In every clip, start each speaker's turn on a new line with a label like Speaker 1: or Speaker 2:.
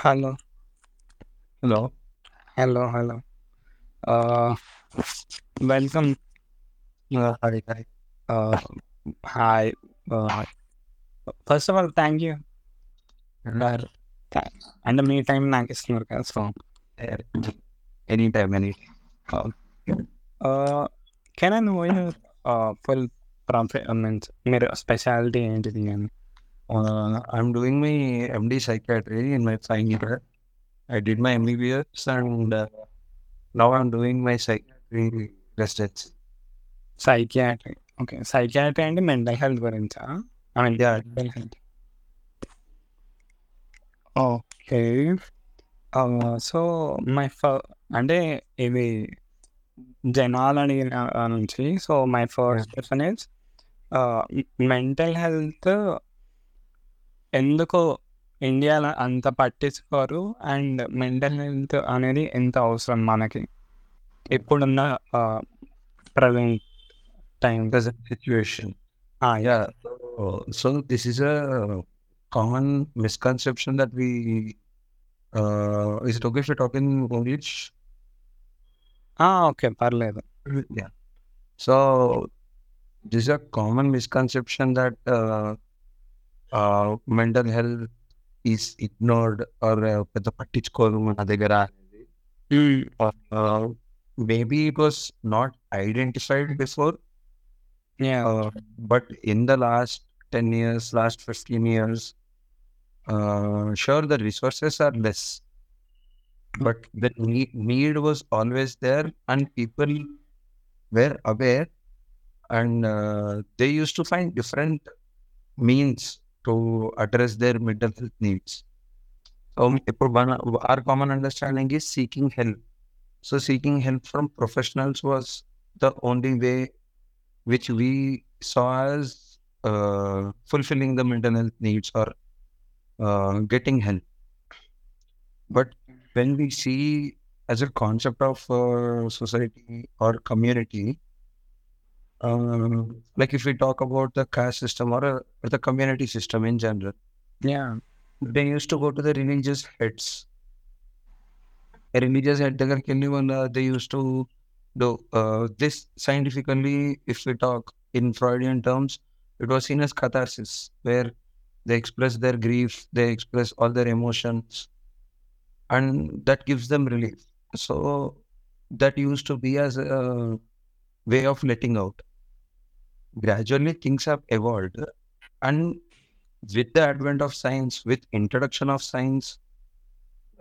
Speaker 1: Hello.
Speaker 2: Hello.
Speaker 1: Hello, hello. Uh, welcome.
Speaker 2: Uh, hi, hi.
Speaker 1: Uh, hi. Uh, first of all, thank you.
Speaker 2: Uh,
Speaker 1: అంటే మీ time నాకు ఇస్తున్నారు కదా so
Speaker 2: anytime, anytime.
Speaker 1: Can I know full profit means మీరు speciality ఏంటిది అని
Speaker 2: Uh, I'm doing my MD psychiatry in my final year. I did my MBBS and uh, now I'm doing my psychiatry residency.
Speaker 1: Psychiatry okay psychiatry అంటే mental health గురించా I mean
Speaker 2: Yeah.
Speaker 1: Mental health okay so my ఫ అంటే ఇది జనాలు అడిగిన నుంచి so my first question is mental health ఎందుకో ఇండియాలో అంత పట్టించుకోరు అండ్ మెంటల్ హెల్త్ అనేది ఎంత అవసరం మనకి? ఇప్పుడున్న present time
Speaker 2: present situation yeah. So this is a common misconception that we is it okay talk in English?
Speaker 1: Okay పర్లేదు.
Speaker 2: So this a common misconception that uh, uh, mental health is ignored or uh, పెద్ద పట్టించుకోరు మన దగ్గర అనేది. Uh, maybe it was not identified before,
Speaker 1: yeah
Speaker 2: uh, but in the last 10 years, last 15 years, uh, sure, the resources are less, but the need, need was always there, and people were aware, and uh, they used to address their mental health needs. So hmm. one, our common understanding is seeking help. So seeking help from professionals was the only way which we saw as uh, fulfilling the mental health needs or uh, getting help. But when we see as a concept of uh, society or community, um, like if we talk about the caste system or, uh, or the community system in general,
Speaker 1: yeah
Speaker 2: they used to go to the religious heads. A religious head దగ్గరికి వెళ్ళి వాళ్ళ they used to do uh, this scientifically, if we talk in Freudian terms, it was seen as catharsis, where they express their grief, they express all their emotions, and that gives them relief. So that used to be as a way of letting out. Gradually, things have evolved, and with the advent of science, with introduction of science,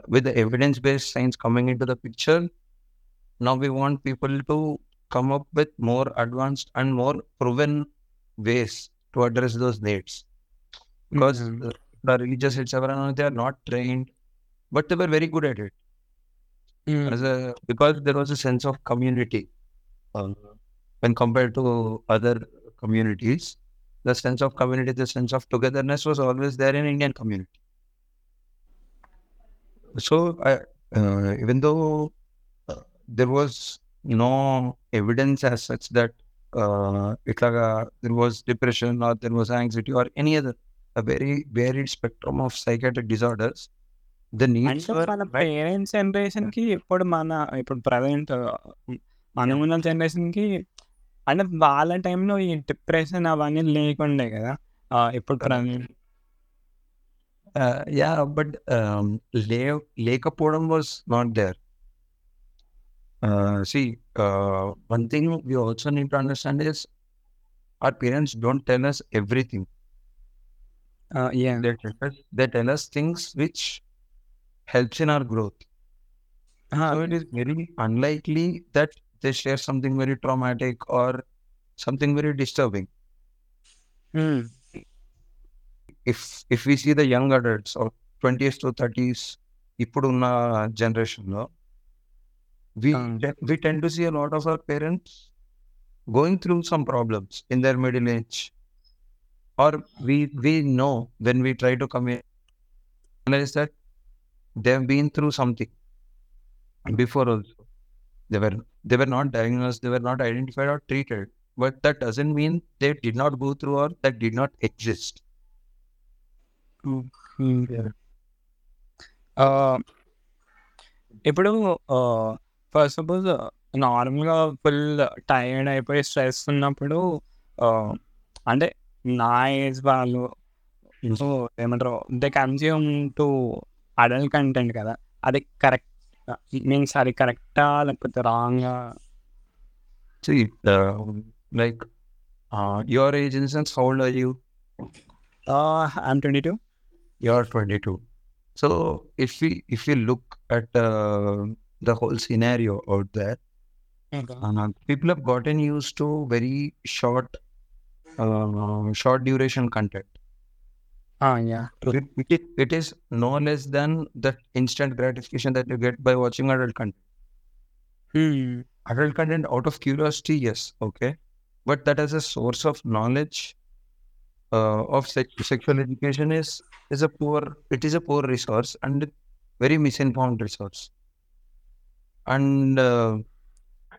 Speaker 2: with the evidence-based science coming into the picture, now we want people to come up with more advanced and more proven ways to address those needs. Because
Speaker 1: Mhm.
Speaker 2: uh, the religious heads, they are not trained, but they were very good at it. As a, because there was a sense of community uh, when compared to other communities. The sense of community, the sense of togetherness was always there in Indian community. So, I, uh, even though uh, there was no evidence as such that uh, itlaga, there was depression or there was anxiety or any other a very varied spectrum of psychiatric disorders, the needs
Speaker 1: అంటే
Speaker 2: were
Speaker 1: మన
Speaker 2: met.
Speaker 1: Parents generation కి ఇప్పుడు మన ఇప్పుడు present మన ఉన్న generation కి అంటే వాళ్ళ టైంలో ఈ డిప్రెషన్ అవన్నీ లేకుండే కదా ఆ, ఇప్పుడు present
Speaker 2: Uh, yeah, but um, le- లేకపోవడం was not there. Uh, see, uh, one thing we also need to understand is our parents don't tell us everything.
Speaker 1: Yeah
Speaker 2: They tell us, they tell us things which helps in our growth. So it is very unlikely that they share something very traumatic or something very disturbing. If if we see the young adults of 20s to 30s, ఇప్పుడున్న జనరేషన్లో we
Speaker 1: Um.
Speaker 2: te- we tend to see a lot of our parents going through some problems in their middle age, or we we know when we try to come in, realize that they have been They were not diagnosed, they were not identified or treated, but that doesn't mean they did not go through or that did not exist.
Speaker 1: ఇప్పుడు for suppose నార్మల్‌గా full tired అయిపోయి stress ఉన్నప్పుడు అంటే నా age వాళ్ళు ఏమంటారు they consume to adult content కదా! అది కరెక్ట్ మీన్స్ అది కరెక్టా? లేకపోతే రాంగా?
Speaker 2: See, uh, like, uh, your age in the sense, how old are you?
Speaker 1: ఆహ్, I'm 22.
Speaker 2: You're 22. So if we if we look at uh, the whole scenario out there,
Speaker 1: okay.
Speaker 2: uh, people have gotten used to very short, uh, short duration content.
Speaker 1: Ah, yeah.
Speaker 2: It, it, it is no less than the instant gratification that you get by watching adult content.
Speaker 1: Hmm.
Speaker 2: Adult content out of curiosity, yes, okay. But that as a source of knowledge uh, of sexual education is is a poor, it is a poor resource and very misinformed resource. And uh,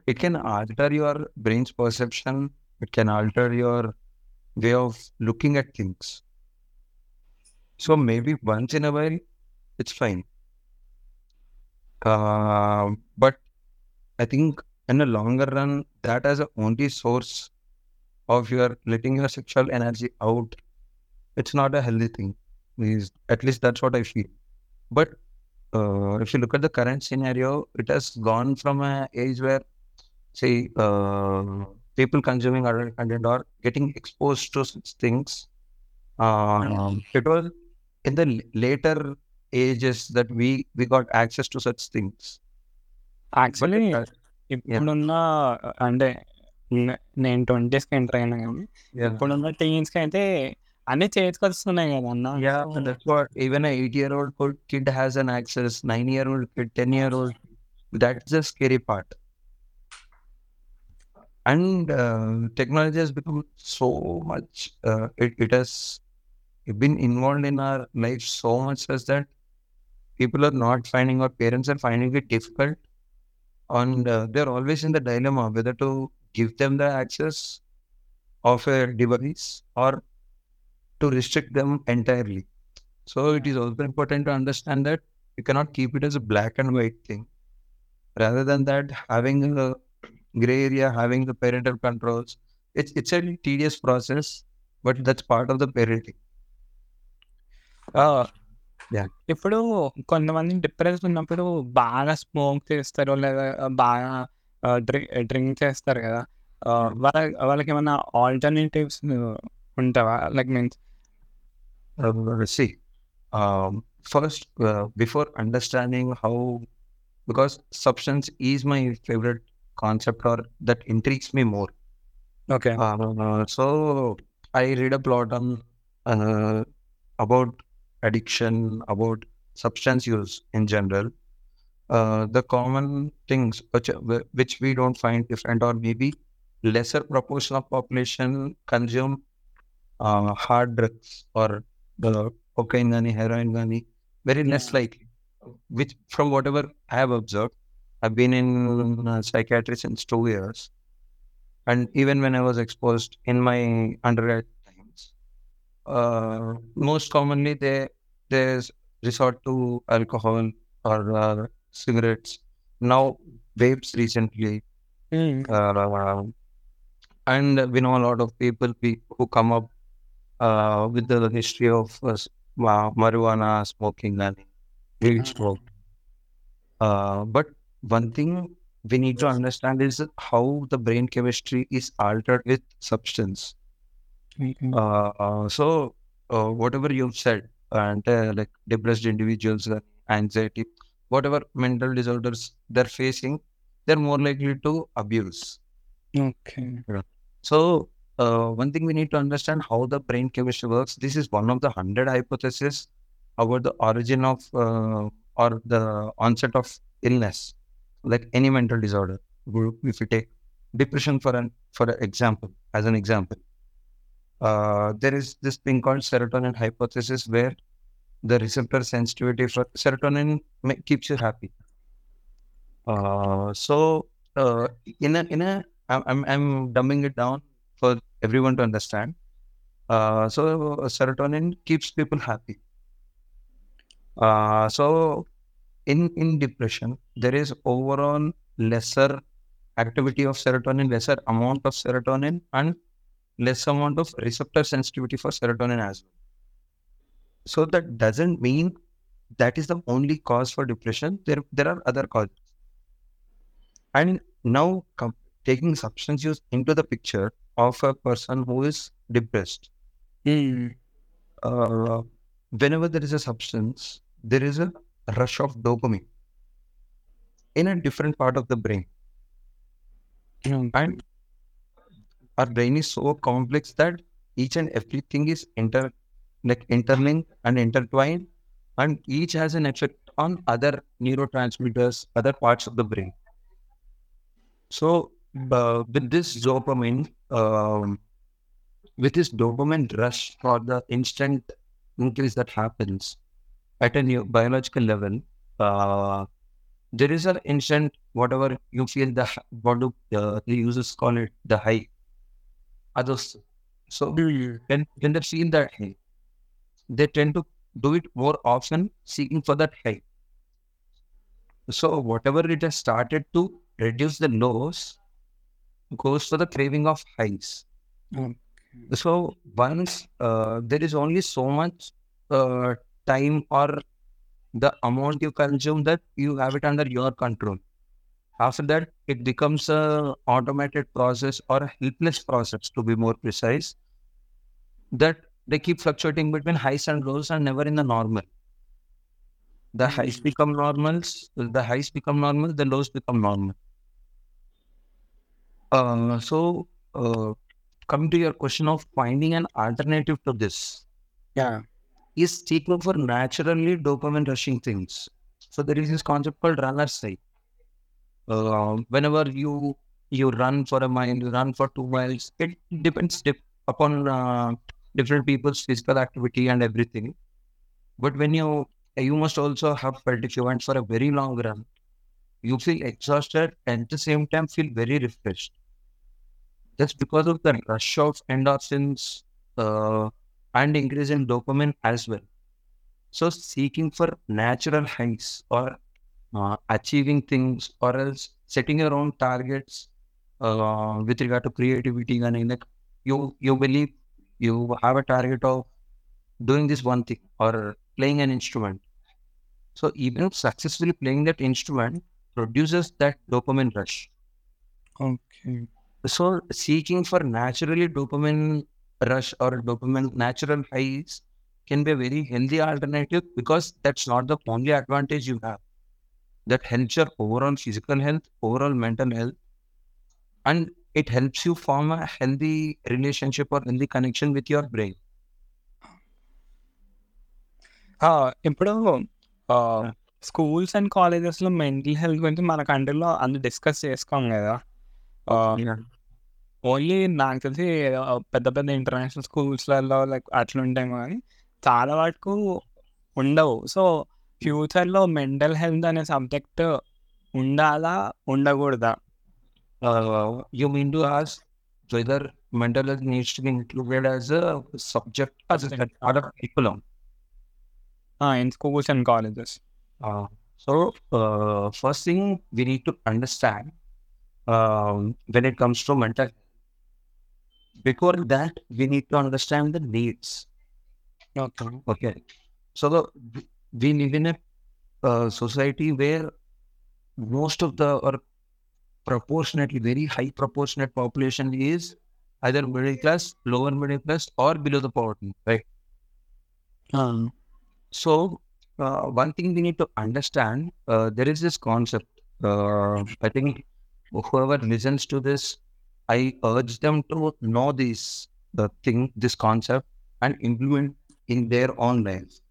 Speaker 2: it can alter your brain's perception, it can alter your way of looking at things so maybe once in a while, it's fine. Uh, but I think in the longer run, that as a only source of your letting your sexual energy out, it's not a healthy thing. At least that's what I feel. But uh, if you look at the current scenario, it has gone from a age where, say, uh, people consuming adult content or getting exposed to such things. Um, it was in the later ages that we we got access to such things. Actually
Speaker 1: ఇప్పుడున్న అంటే నేను ట్వంటీస్కి enter అయినా
Speaker 2: కానీ
Speaker 1: ఇప్పుడున్న టీన్స్కి అయితే అన్ని చేతికి వస్తున్నాయి కదా అన్న
Speaker 2: even eight year old kid has an access nine year old kid ten year old that's the scary part and technology has become so much it it has has been involved in our life so much as that people are not finding, or parents are finding it difficult, and uh, they're always in the dilemma whether to give them the access of a device or to restrict them entirely. So it is also important to understand that you cannot keep it as a black and white thing. Rather than that, having a gray area, having the parental controls, it's it's a tedious process, but that's part of the parenting.
Speaker 1: ఇప్పుడు కొంతమంది depress ఉన్నప్పుడు బాగా smoke చేస్తారు లేదా బాగా drink చేస్తారు కదా. వాళ్ళ వాళ్ళకి ఏమైనా ఆల్టర్నేటివ్స్ ఉంటావా? Like
Speaker 2: means see first before understanding how because substance is my favourite concept or that intrigues me more okay so I read up lot on about addiction, about substance use in general. Uh, the common things which which we don't find different, or maybe lesser proportion of population consume uh, hard drugs or the cocaine gani, heroin gani, very less likely. Which, from whatever I have observed, I've been in uh, psychiatry since two years, and even when I was exposed in my undergrad uh, most commonly they they resort to alcohol or uh, cigarettes. Now vapes recently,
Speaker 1: హ్మ్.
Speaker 2: uh, and we know a lot of people pe- who come up uh, with the history of uh, marijuana smoking and weed
Speaker 1: Ah.
Speaker 2: smoke. Uh, but one thing we need to understand is how the brain chemistry is altered with substance.
Speaker 1: Mm-hmm.
Speaker 2: Uh, so uh, whatever you've said, and uh, like depressed individuals, uh, anxiety, whatever mental disorders they're facing, they're more likely to abuse.
Speaker 1: Okay. Yeah.
Speaker 2: So uh, one thing we need to understand how the brain chemistry works. This is one of the hundred hypotheses about the origin of uh, or the onset of illness, like any mental disorder. If you take depression for an for example, as an example, uh, there is this thing called serotonin hypothesis, where the receptor sensitivity for serotonin keeps you happy. Uh, so, uh, in a in a I'm, I'm dumbing it down for everyone to understand. Uh, so serotonin keeps people happy. Uh, so in in depression there is overall lesser activity of serotonin, lesser amount of serotonin, and less amount of receptor sensitivity for serotonin as well. So that doesn't mean that is the only cause for depression. There, there are other causes. And now com- taking substance use into the picture of a person who is depressed. Uh, whenever there is a substance, there is a rush of dopamine in a different part of the brain. And our brain is so complex that each and everything is inter like interlinked and intertwined, and each has an effect on other neurotransmitters, other parts of the brain. So, uh, with this dopamine, um, with this dopamine rush for the instant increase that happens at a neo- biological level, uh, there is an instant whatever you feel the what do uh, the users call it the high. Others, so when when they feel that high, they tend to do it more often, seeking for that high. So whatever it has started to reduce the lows, goes for the craving of highs.
Speaker 1: Okay.
Speaker 2: So once uh, there is only so much uh, time or the amount you consume that you have it under your control. After that, it becomes a automated process or a helpless process, to be more precise. That they keep fluctuating between highs and lows and never in the normal. The highs become normals, the highs become normal, the lows become normal. Uh, so, uh, coming to your question of finding an alternative to this,
Speaker 1: Yeah.
Speaker 2: is seeking for naturally dopamine rushing things. So there is this concept called runner's high. Uh, whenever you you run for a mile, you run for two miles, it depends dip, upon uh, different people's physical activity and everything. But when you you must also have felt if you went for a very long run, you feel exhausted and at the same time feel very refreshed. That's because of the rush of endorphins uh, and increase in dopamine as well. So seeking for natural highs or uh, achieving things or else setting your own targets uh, with regard to creativity and like you you believe you have a target of doing this one thing or playing an instrument. So even successfully playing that instrument produces that dopamine rush.
Speaker 1: Okay.
Speaker 2: So seeking for naturally dopamine rush or dopamine natural highs can be a very healthy alternative because that's not the only advantage you have. That helps your overall physical health, overall mental health, and it helps you form a healthy relationship or healthy connection with your brain.
Speaker 1: ఇప్పుడు schools and కాలేజెస్లో mental health గురించి మన కంట్రీలో అంత discuss చేసుకోం కదా only నాకు తెలిసి పెద్ద పెద్ద ఇంటర్నేషనల్ స్కూల్స్లలో లైక్ అట్లా ఉంటాయి కానీ చాలా వరకు ఉండవు సో ఫ్యూచర్లో మెంటల్ హెల్త్ అనే సబ్జెక్ట్ ఉండాలా ఉండకూడదా
Speaker 2: Uh, you mean to ask whether mental health needs to be included as a subject as a
Speaker 1: Subject.
Speaker 2: part of curriculum?
Speaker 1: In schools and colleges
Speaker 2: Uh, so, uh, first thing we need to understand um, when it comes to mental health. Before that, we need to understand the needs.
Speaker 1: Okay
Speaker 2: Okay. So, the, we live in a uh, society where most of the or proportionately very high proportionate population is either middle class, lower middle class, or below the poverty, right? So, uh, one thing we need to understand uh, there is this concept. Uh, I think whoever listens to this, I urge them to know this the thing, this concept, and implement in their own lives.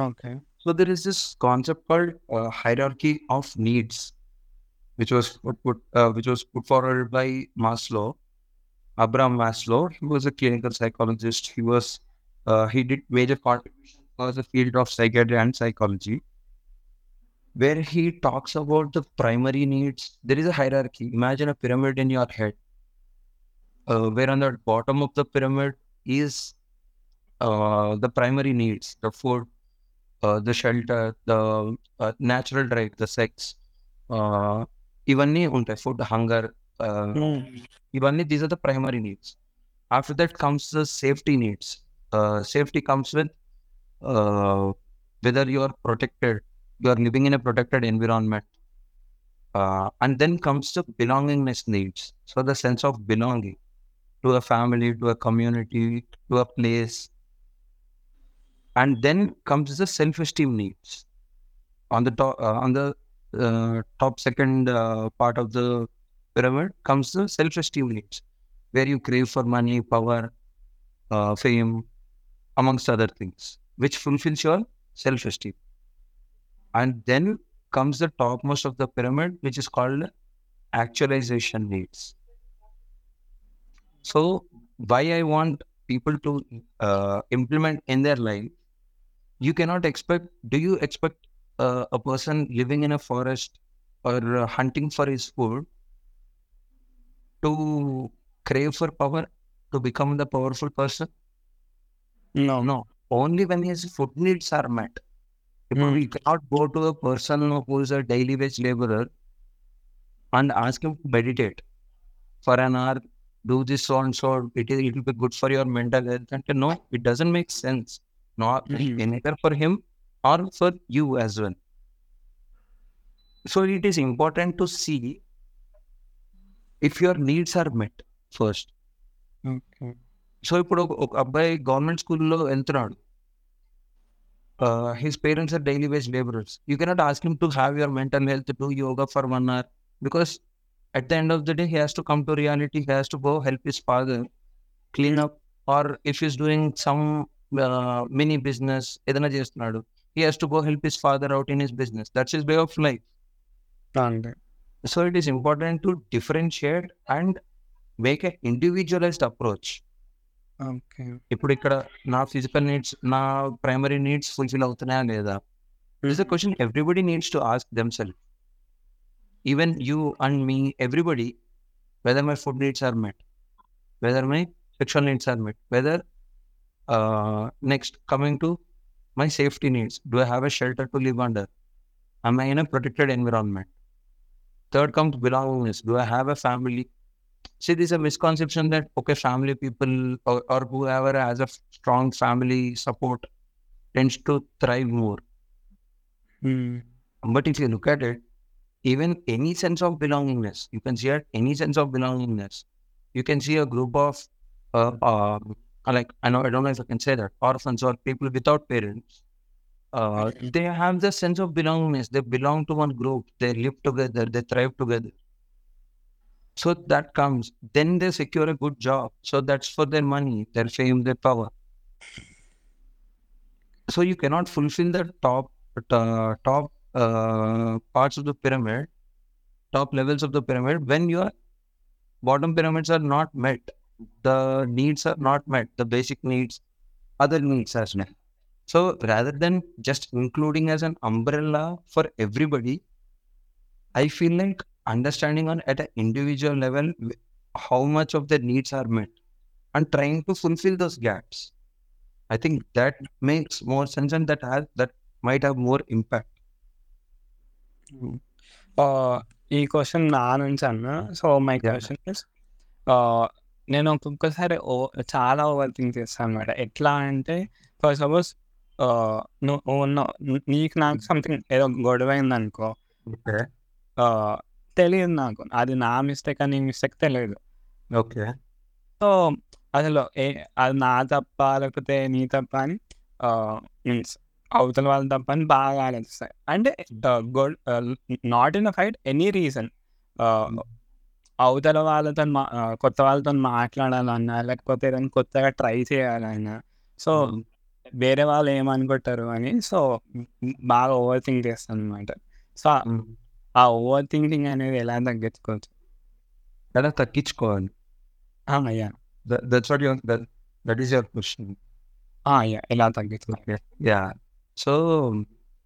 Speaker 1: Okay
Speaker 2: So there is this concept called uh, hierarchy of needs, which was put, uh, which was put forward by Maslow, Abraham Maslow. He was a clinical psychologist. He was uh, he did major contribution for the field of psychiatry and psychology, where he talks about the primary needs. There is a hierarchy. Imagine a pyramid in your head, uh, where on the bottom of the pyramid is uh, the primary needs, the food, the shelter, the uh, natural drive, the sex, uh, ఇవన్నీ ఉంటాయి food hunger ఇవన్నీ these are the primary needs after that comes the safety needs safety comes with whether you are protected you are living in a protected environment and then comes the belongingness needs so the sense of belonging to a family to a community to a place and then comes the self-esteem needs. On the top uh, on the uh, top second uh, part of the pyramid comes the self-esteem needs where you crave for money power uh, fame amongst other things which fulfills your self-esteem. And then comes the topmost of the pyramid which is called actualization needs. So why i want people to uh, implement in their life you cannot expect do you expect uh, a person living in a forest or uh, hunting for his food to crave for power to become the powerful person?
Speaker 1: No.
Speaker 2: No. Only when his food needs are met. If we cannot go to a person who is a daily wage laborer and ask him to meditate for an hour do this so and so it is it will be good for your mental health. And no it doesn't make sense not
Speaker 1: Mhm.
Speaker 2: neither for him or for you as well. So it is important to see if your needs are met first.
Speaker 1: okay
Speaker 2: so ఇప్పుడు ఒక- ఒక అబ్బాయి government స్కూల్లో వెళ్తున్నాడు his parents are daily wage labourers you cannot ask him to have your mental health do yoga for one hour because at the end of the day he has to come to reality he has to go help his father clean up or if is doing some mini business ఏదైనా చేస్తున్నాడు. He has to go help his father out in his business that's his way
Speaker 1: of
Speaker 2: life so it is important to differentiate and make a individualised
Speaker 1: approach
Speaker 2: ఇప్పుడు ఇక్కడ నా physical needs నా primary needs fulfil అవుతున్నాయా లేదా? Is a question everybody needs to ask them self even you and me everybody whether my food needs are met whether my sexual needs are met whether Uh, next, coming to my safety needs. Do I have a shelter to live under? Am I in a protected environment? Third comes belongingness. Do I have a family? See, there's a misconception that, okay, family people or, or whoever has a strong family support tends to thrive more. Mm. But if you look at it, even any sense of belongingness, you can see any sense of belongingness, you can see a group of uh, uh, like I know I don't know if I can say that orphans or people without parents. Uh,
Speaker 1: Okay.
Speaker 2: they have the sense of belongingness. They belong to one group. They live together. They thrive together. So that comes. Then they secure a good job. So that's for their money, their fame, their power. So you cannot fulfill the top uh, top uh, parts of the pyramid, top levels of the pyramid when your bottom pyramids are not met the needs are not met, the basic needs, other needs as well. So rather than just including as an umbrella for everybody, I feel like understanding on at an individual level how much of the needs are met and trying to fulfill those gaps. I think that makes more sense and that has that might have more impact.
Speaker 1: Uh, ಈ question ನಾನು ಅನ್ಸನ್ನ so
Speaker 2: my
Speaker 1: is, is నేను ఒక్కొక్కసారి ఓ చాలా over think చేస్తాను అనమాట ఎట్లా అంటే ఫర్ సపోజ్ నువ్వు నీకు నాకు సంథింగ్ ఏదో గొడవ అయింది అనుకో
Speaker 2: Okay.
Speaker 1: తెలియదు నాకు. అది నా మిస్టేక్ అని మిస్టేక్ తెలియదు
Speaker 2: Okay.
Speaker 1: సో అసలు ఏ అది నా తప్ప లేకపోతే నీ తప్ప అని మీన్స్ అవతల వాళ్ళ తప్ప అని బాగా ఆలోచిస్తాయి. అంటే not in a fight any reason. అవతల వాళ్ళతో మా కొత్త వాళ్ళతో మాట్లాడాలన్నా లేకపోతే ఏదైనా కొత్తగా ట్రై చేయాలన్నా సో వేరే వాళ్ళు ఏమనుకుంటారు అని సో బాగా ఓవర్ థింక్ చేస్తాను అనమాట సో ఆ ఓవర్ థింకింగ్ అనేది ఎలా తగ్గించుకోవచ్చు?
Speaker 2: ఎలా తగ్గించుకోవాలి? దట్స్ దట్
Speaker 1: ఈస్ ఎలా తగ్గించుకోవాలి?
Speaker 2: Yeah so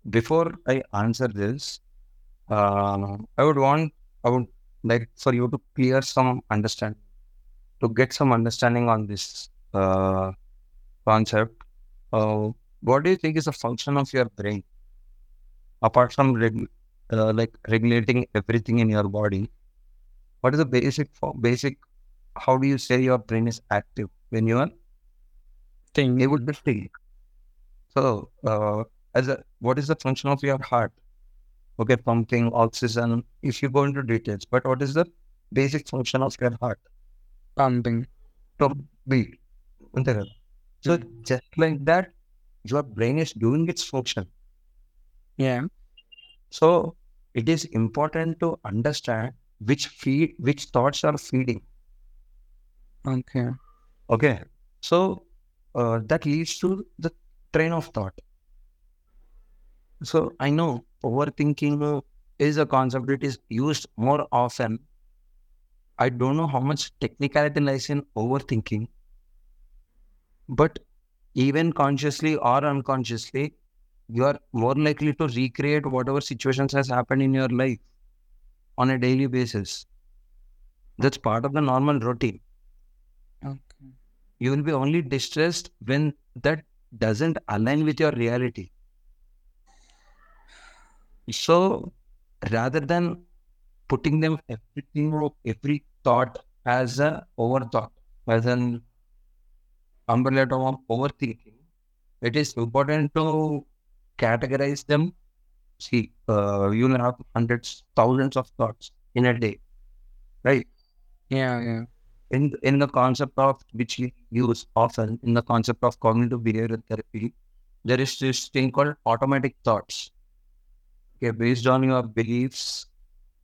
Speaker 2: before I answer this I would want I would like for you to clear some understanding, to get some understanding on this uh, concept. Uh, what do you think is the function of your brain apart from reg- uh, like regulating everything in your body? What is the basic fo- basic? How do you say your brain is active when you are
Speaker 1: Thing.
Speaker 2: able to think? So, uh, as a what is the function of your heart? okay, pumping, oxygen, if you go into details, but what is the basic function of your heart?
Speaker 1: Pumping.
Speaker 2: To beat. So
Speaker 1: mm-hmm.
Speaker 2: just like that, your brain is doing its function.
Speaker 1: Yeah.
Speaker 2: So it is important to understand which feed which thoughts are feeding.
Speaker 1: Okay.
Speaker 2: Okay. So uh, that leads to the train of thought. So I know overthinking is a concept that is used more often. I don't know how much technicality lies in overthinking, but even consciously or unconsciously, you are more likely to recreate whatever situations has happened in your life on a daily basis. That's part of the normal routine.
Speaker 1: Okay.
Speaker 2: You will be only distressed when that doesn't align with your reality. So rather than putting them everything every thought as a overthought, as an umbrella term of overthinking, it is important to categorize them. See, uh, you will have hundreds, thousands of thoughts in a day, right?
Speaker 1: Yeah, yeah.
Speaker 2: In in the concept of which we use often in the concept of cognitive behavioral therapy, there is this thing called automatic thoughts. Okay, based on your beliefs,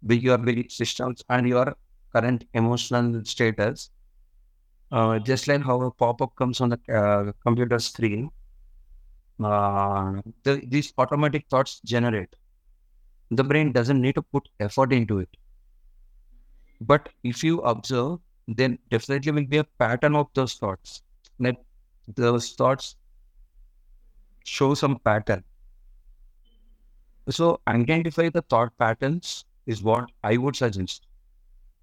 Speaker 2: your belief systems and your current emotional status. Uh, just like how a pop-up comes on the uh, computer screen, uh, the, these automatic thoughts generate. The brain doesn't need to put effort into it. But if you observe, then definitely will be a pattern of those thoughts. Like those thoughts show some pattern. So identify the thought patterns is what I would suggest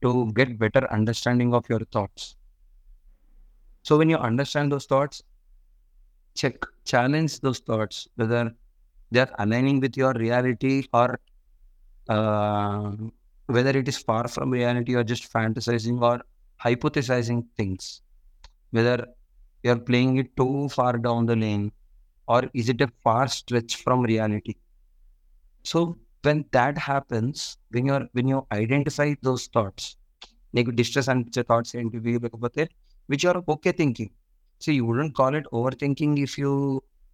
Speaker 2: to get better understanding of your thoughts. So when you understand those thoughts, check, challenge those thoughts, whether they're aligning with your reality or uh, whether it is far from reality or just fantasizing or hypothesizing things. Whether you're playing it too far down the lane or is it a far stretch from reality? So when that happens, when you're when you identify those thoughts, నీకు distress అనిపించే thoughts ఏంటివి లేకపోతే which are okay thinking so you wouldn't call it over thinking if you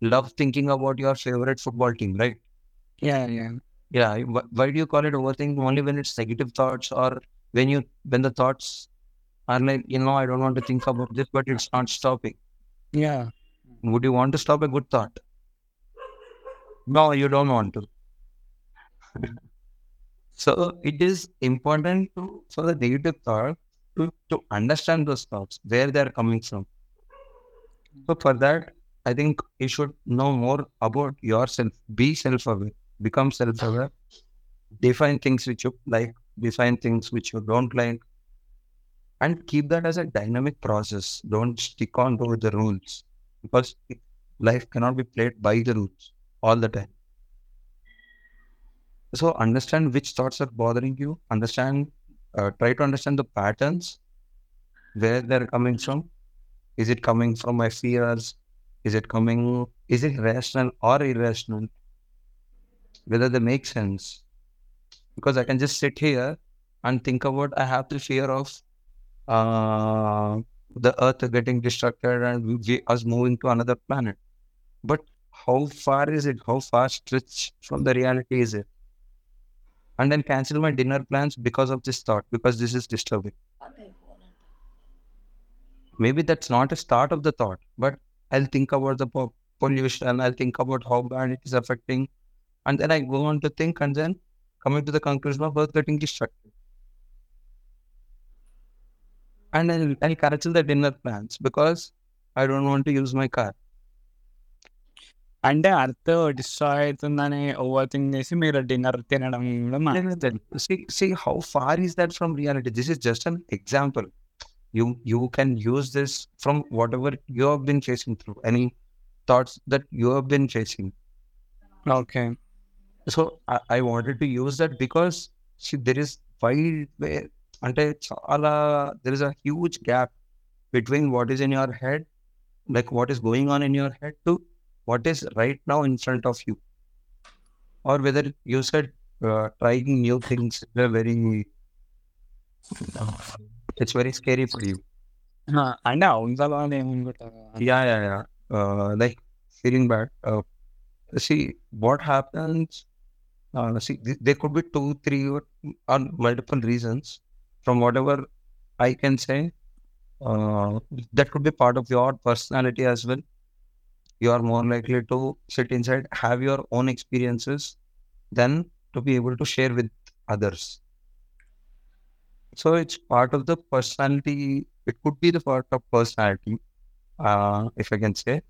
Speaker 2: love thinking about your favourite football team right
Speaker 1: Yeah, yeah.
Speaker 2: yeah wh- why do you call it overthinking only when it's negative thoughts or when you when the thoughts are like you know i don't want to think about this but it's not stopping
Speaker 1: Yeah.
Speaker 2: would you want to stop a good thought no so it is important to for the negative thought to, to understand those thoughts where they are coming from. So for that i think you should know more about yourself. Be self-aware. Become self-aware. Define things which you like. Define things which you don't like. And keep that as a dynamic process. Don't stick on to the rules. Because life cannot be played by the rules all the time so understand which thoughts are bothering you. Understand uh, try to understand the patterns where they're coming from. Is it coming from my fears? Is it coming is it rational or irrational? Whether they make sense. Because i can just sit here and think about i have the fear of uh, the earth getting destructed and we, us moving to another planet. But how far is it? How far stretch from the reality is it and then cancel my dinner plans because of this thought because this is disturbing. Maybe that's not a start of the thought but i'll think about the po- pollution i'll think about how bad it is affecting and then i go on to think and then coming to the conclusion of earth getting destructed and I'll, I'll cancel the dinner plans because i don't want to use my car
Speaker 1: అంటే earth destroy అవుతుందని over think చేసి మీరు dinner తినడం
Speaker 2: see how far is that from reality this is just an example you you can use this from whatever you have been chasing through any thoughts that you have been chasing
Speaker 1: okay
Speaker 2: so I wanted to use that because there is wide way అంటే చాలా there is a huge gap between what is in your head like what is going on in your head to what is right now in front of you. Or whether you said uh, trying new things is a very it's very scary for you.
Speaker 1: ఆ, అంటే అవును వాళ్ళు ఏమనుకుంటారు
Speaker 2: Yeah, yeah, yeah. Uh, like feeling bad. Uh, see what happens. Uh, see, th- there could be two, three, or, or multiple reasons. From whatever I can say, uh, that could be part of your personality as well. you are more likely to sit inside, have your own experiences, than to be able to share with others. So it's part of the personality. It could be the part of personality, uh, if I can say,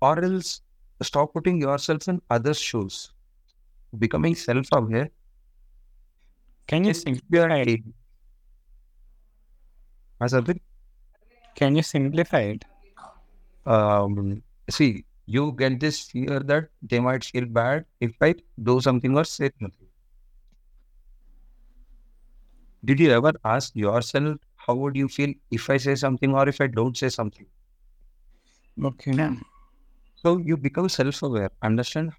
Speaker 2: or else stop putting yourself in others' shoes, becoming self-aware.
Speaker 1: Can
Speaker 2: you simplify? It?
Speaker 1: Can you simplify it?
Speaker 2: Um, see, you get this fear that they might feel bad if I do something or say nothing. Did you ever ask yourself how would you feel if I say something or if I don't say something?
Speaker 1: Okay.
Speaker 2: Okay So you become self-aware, understand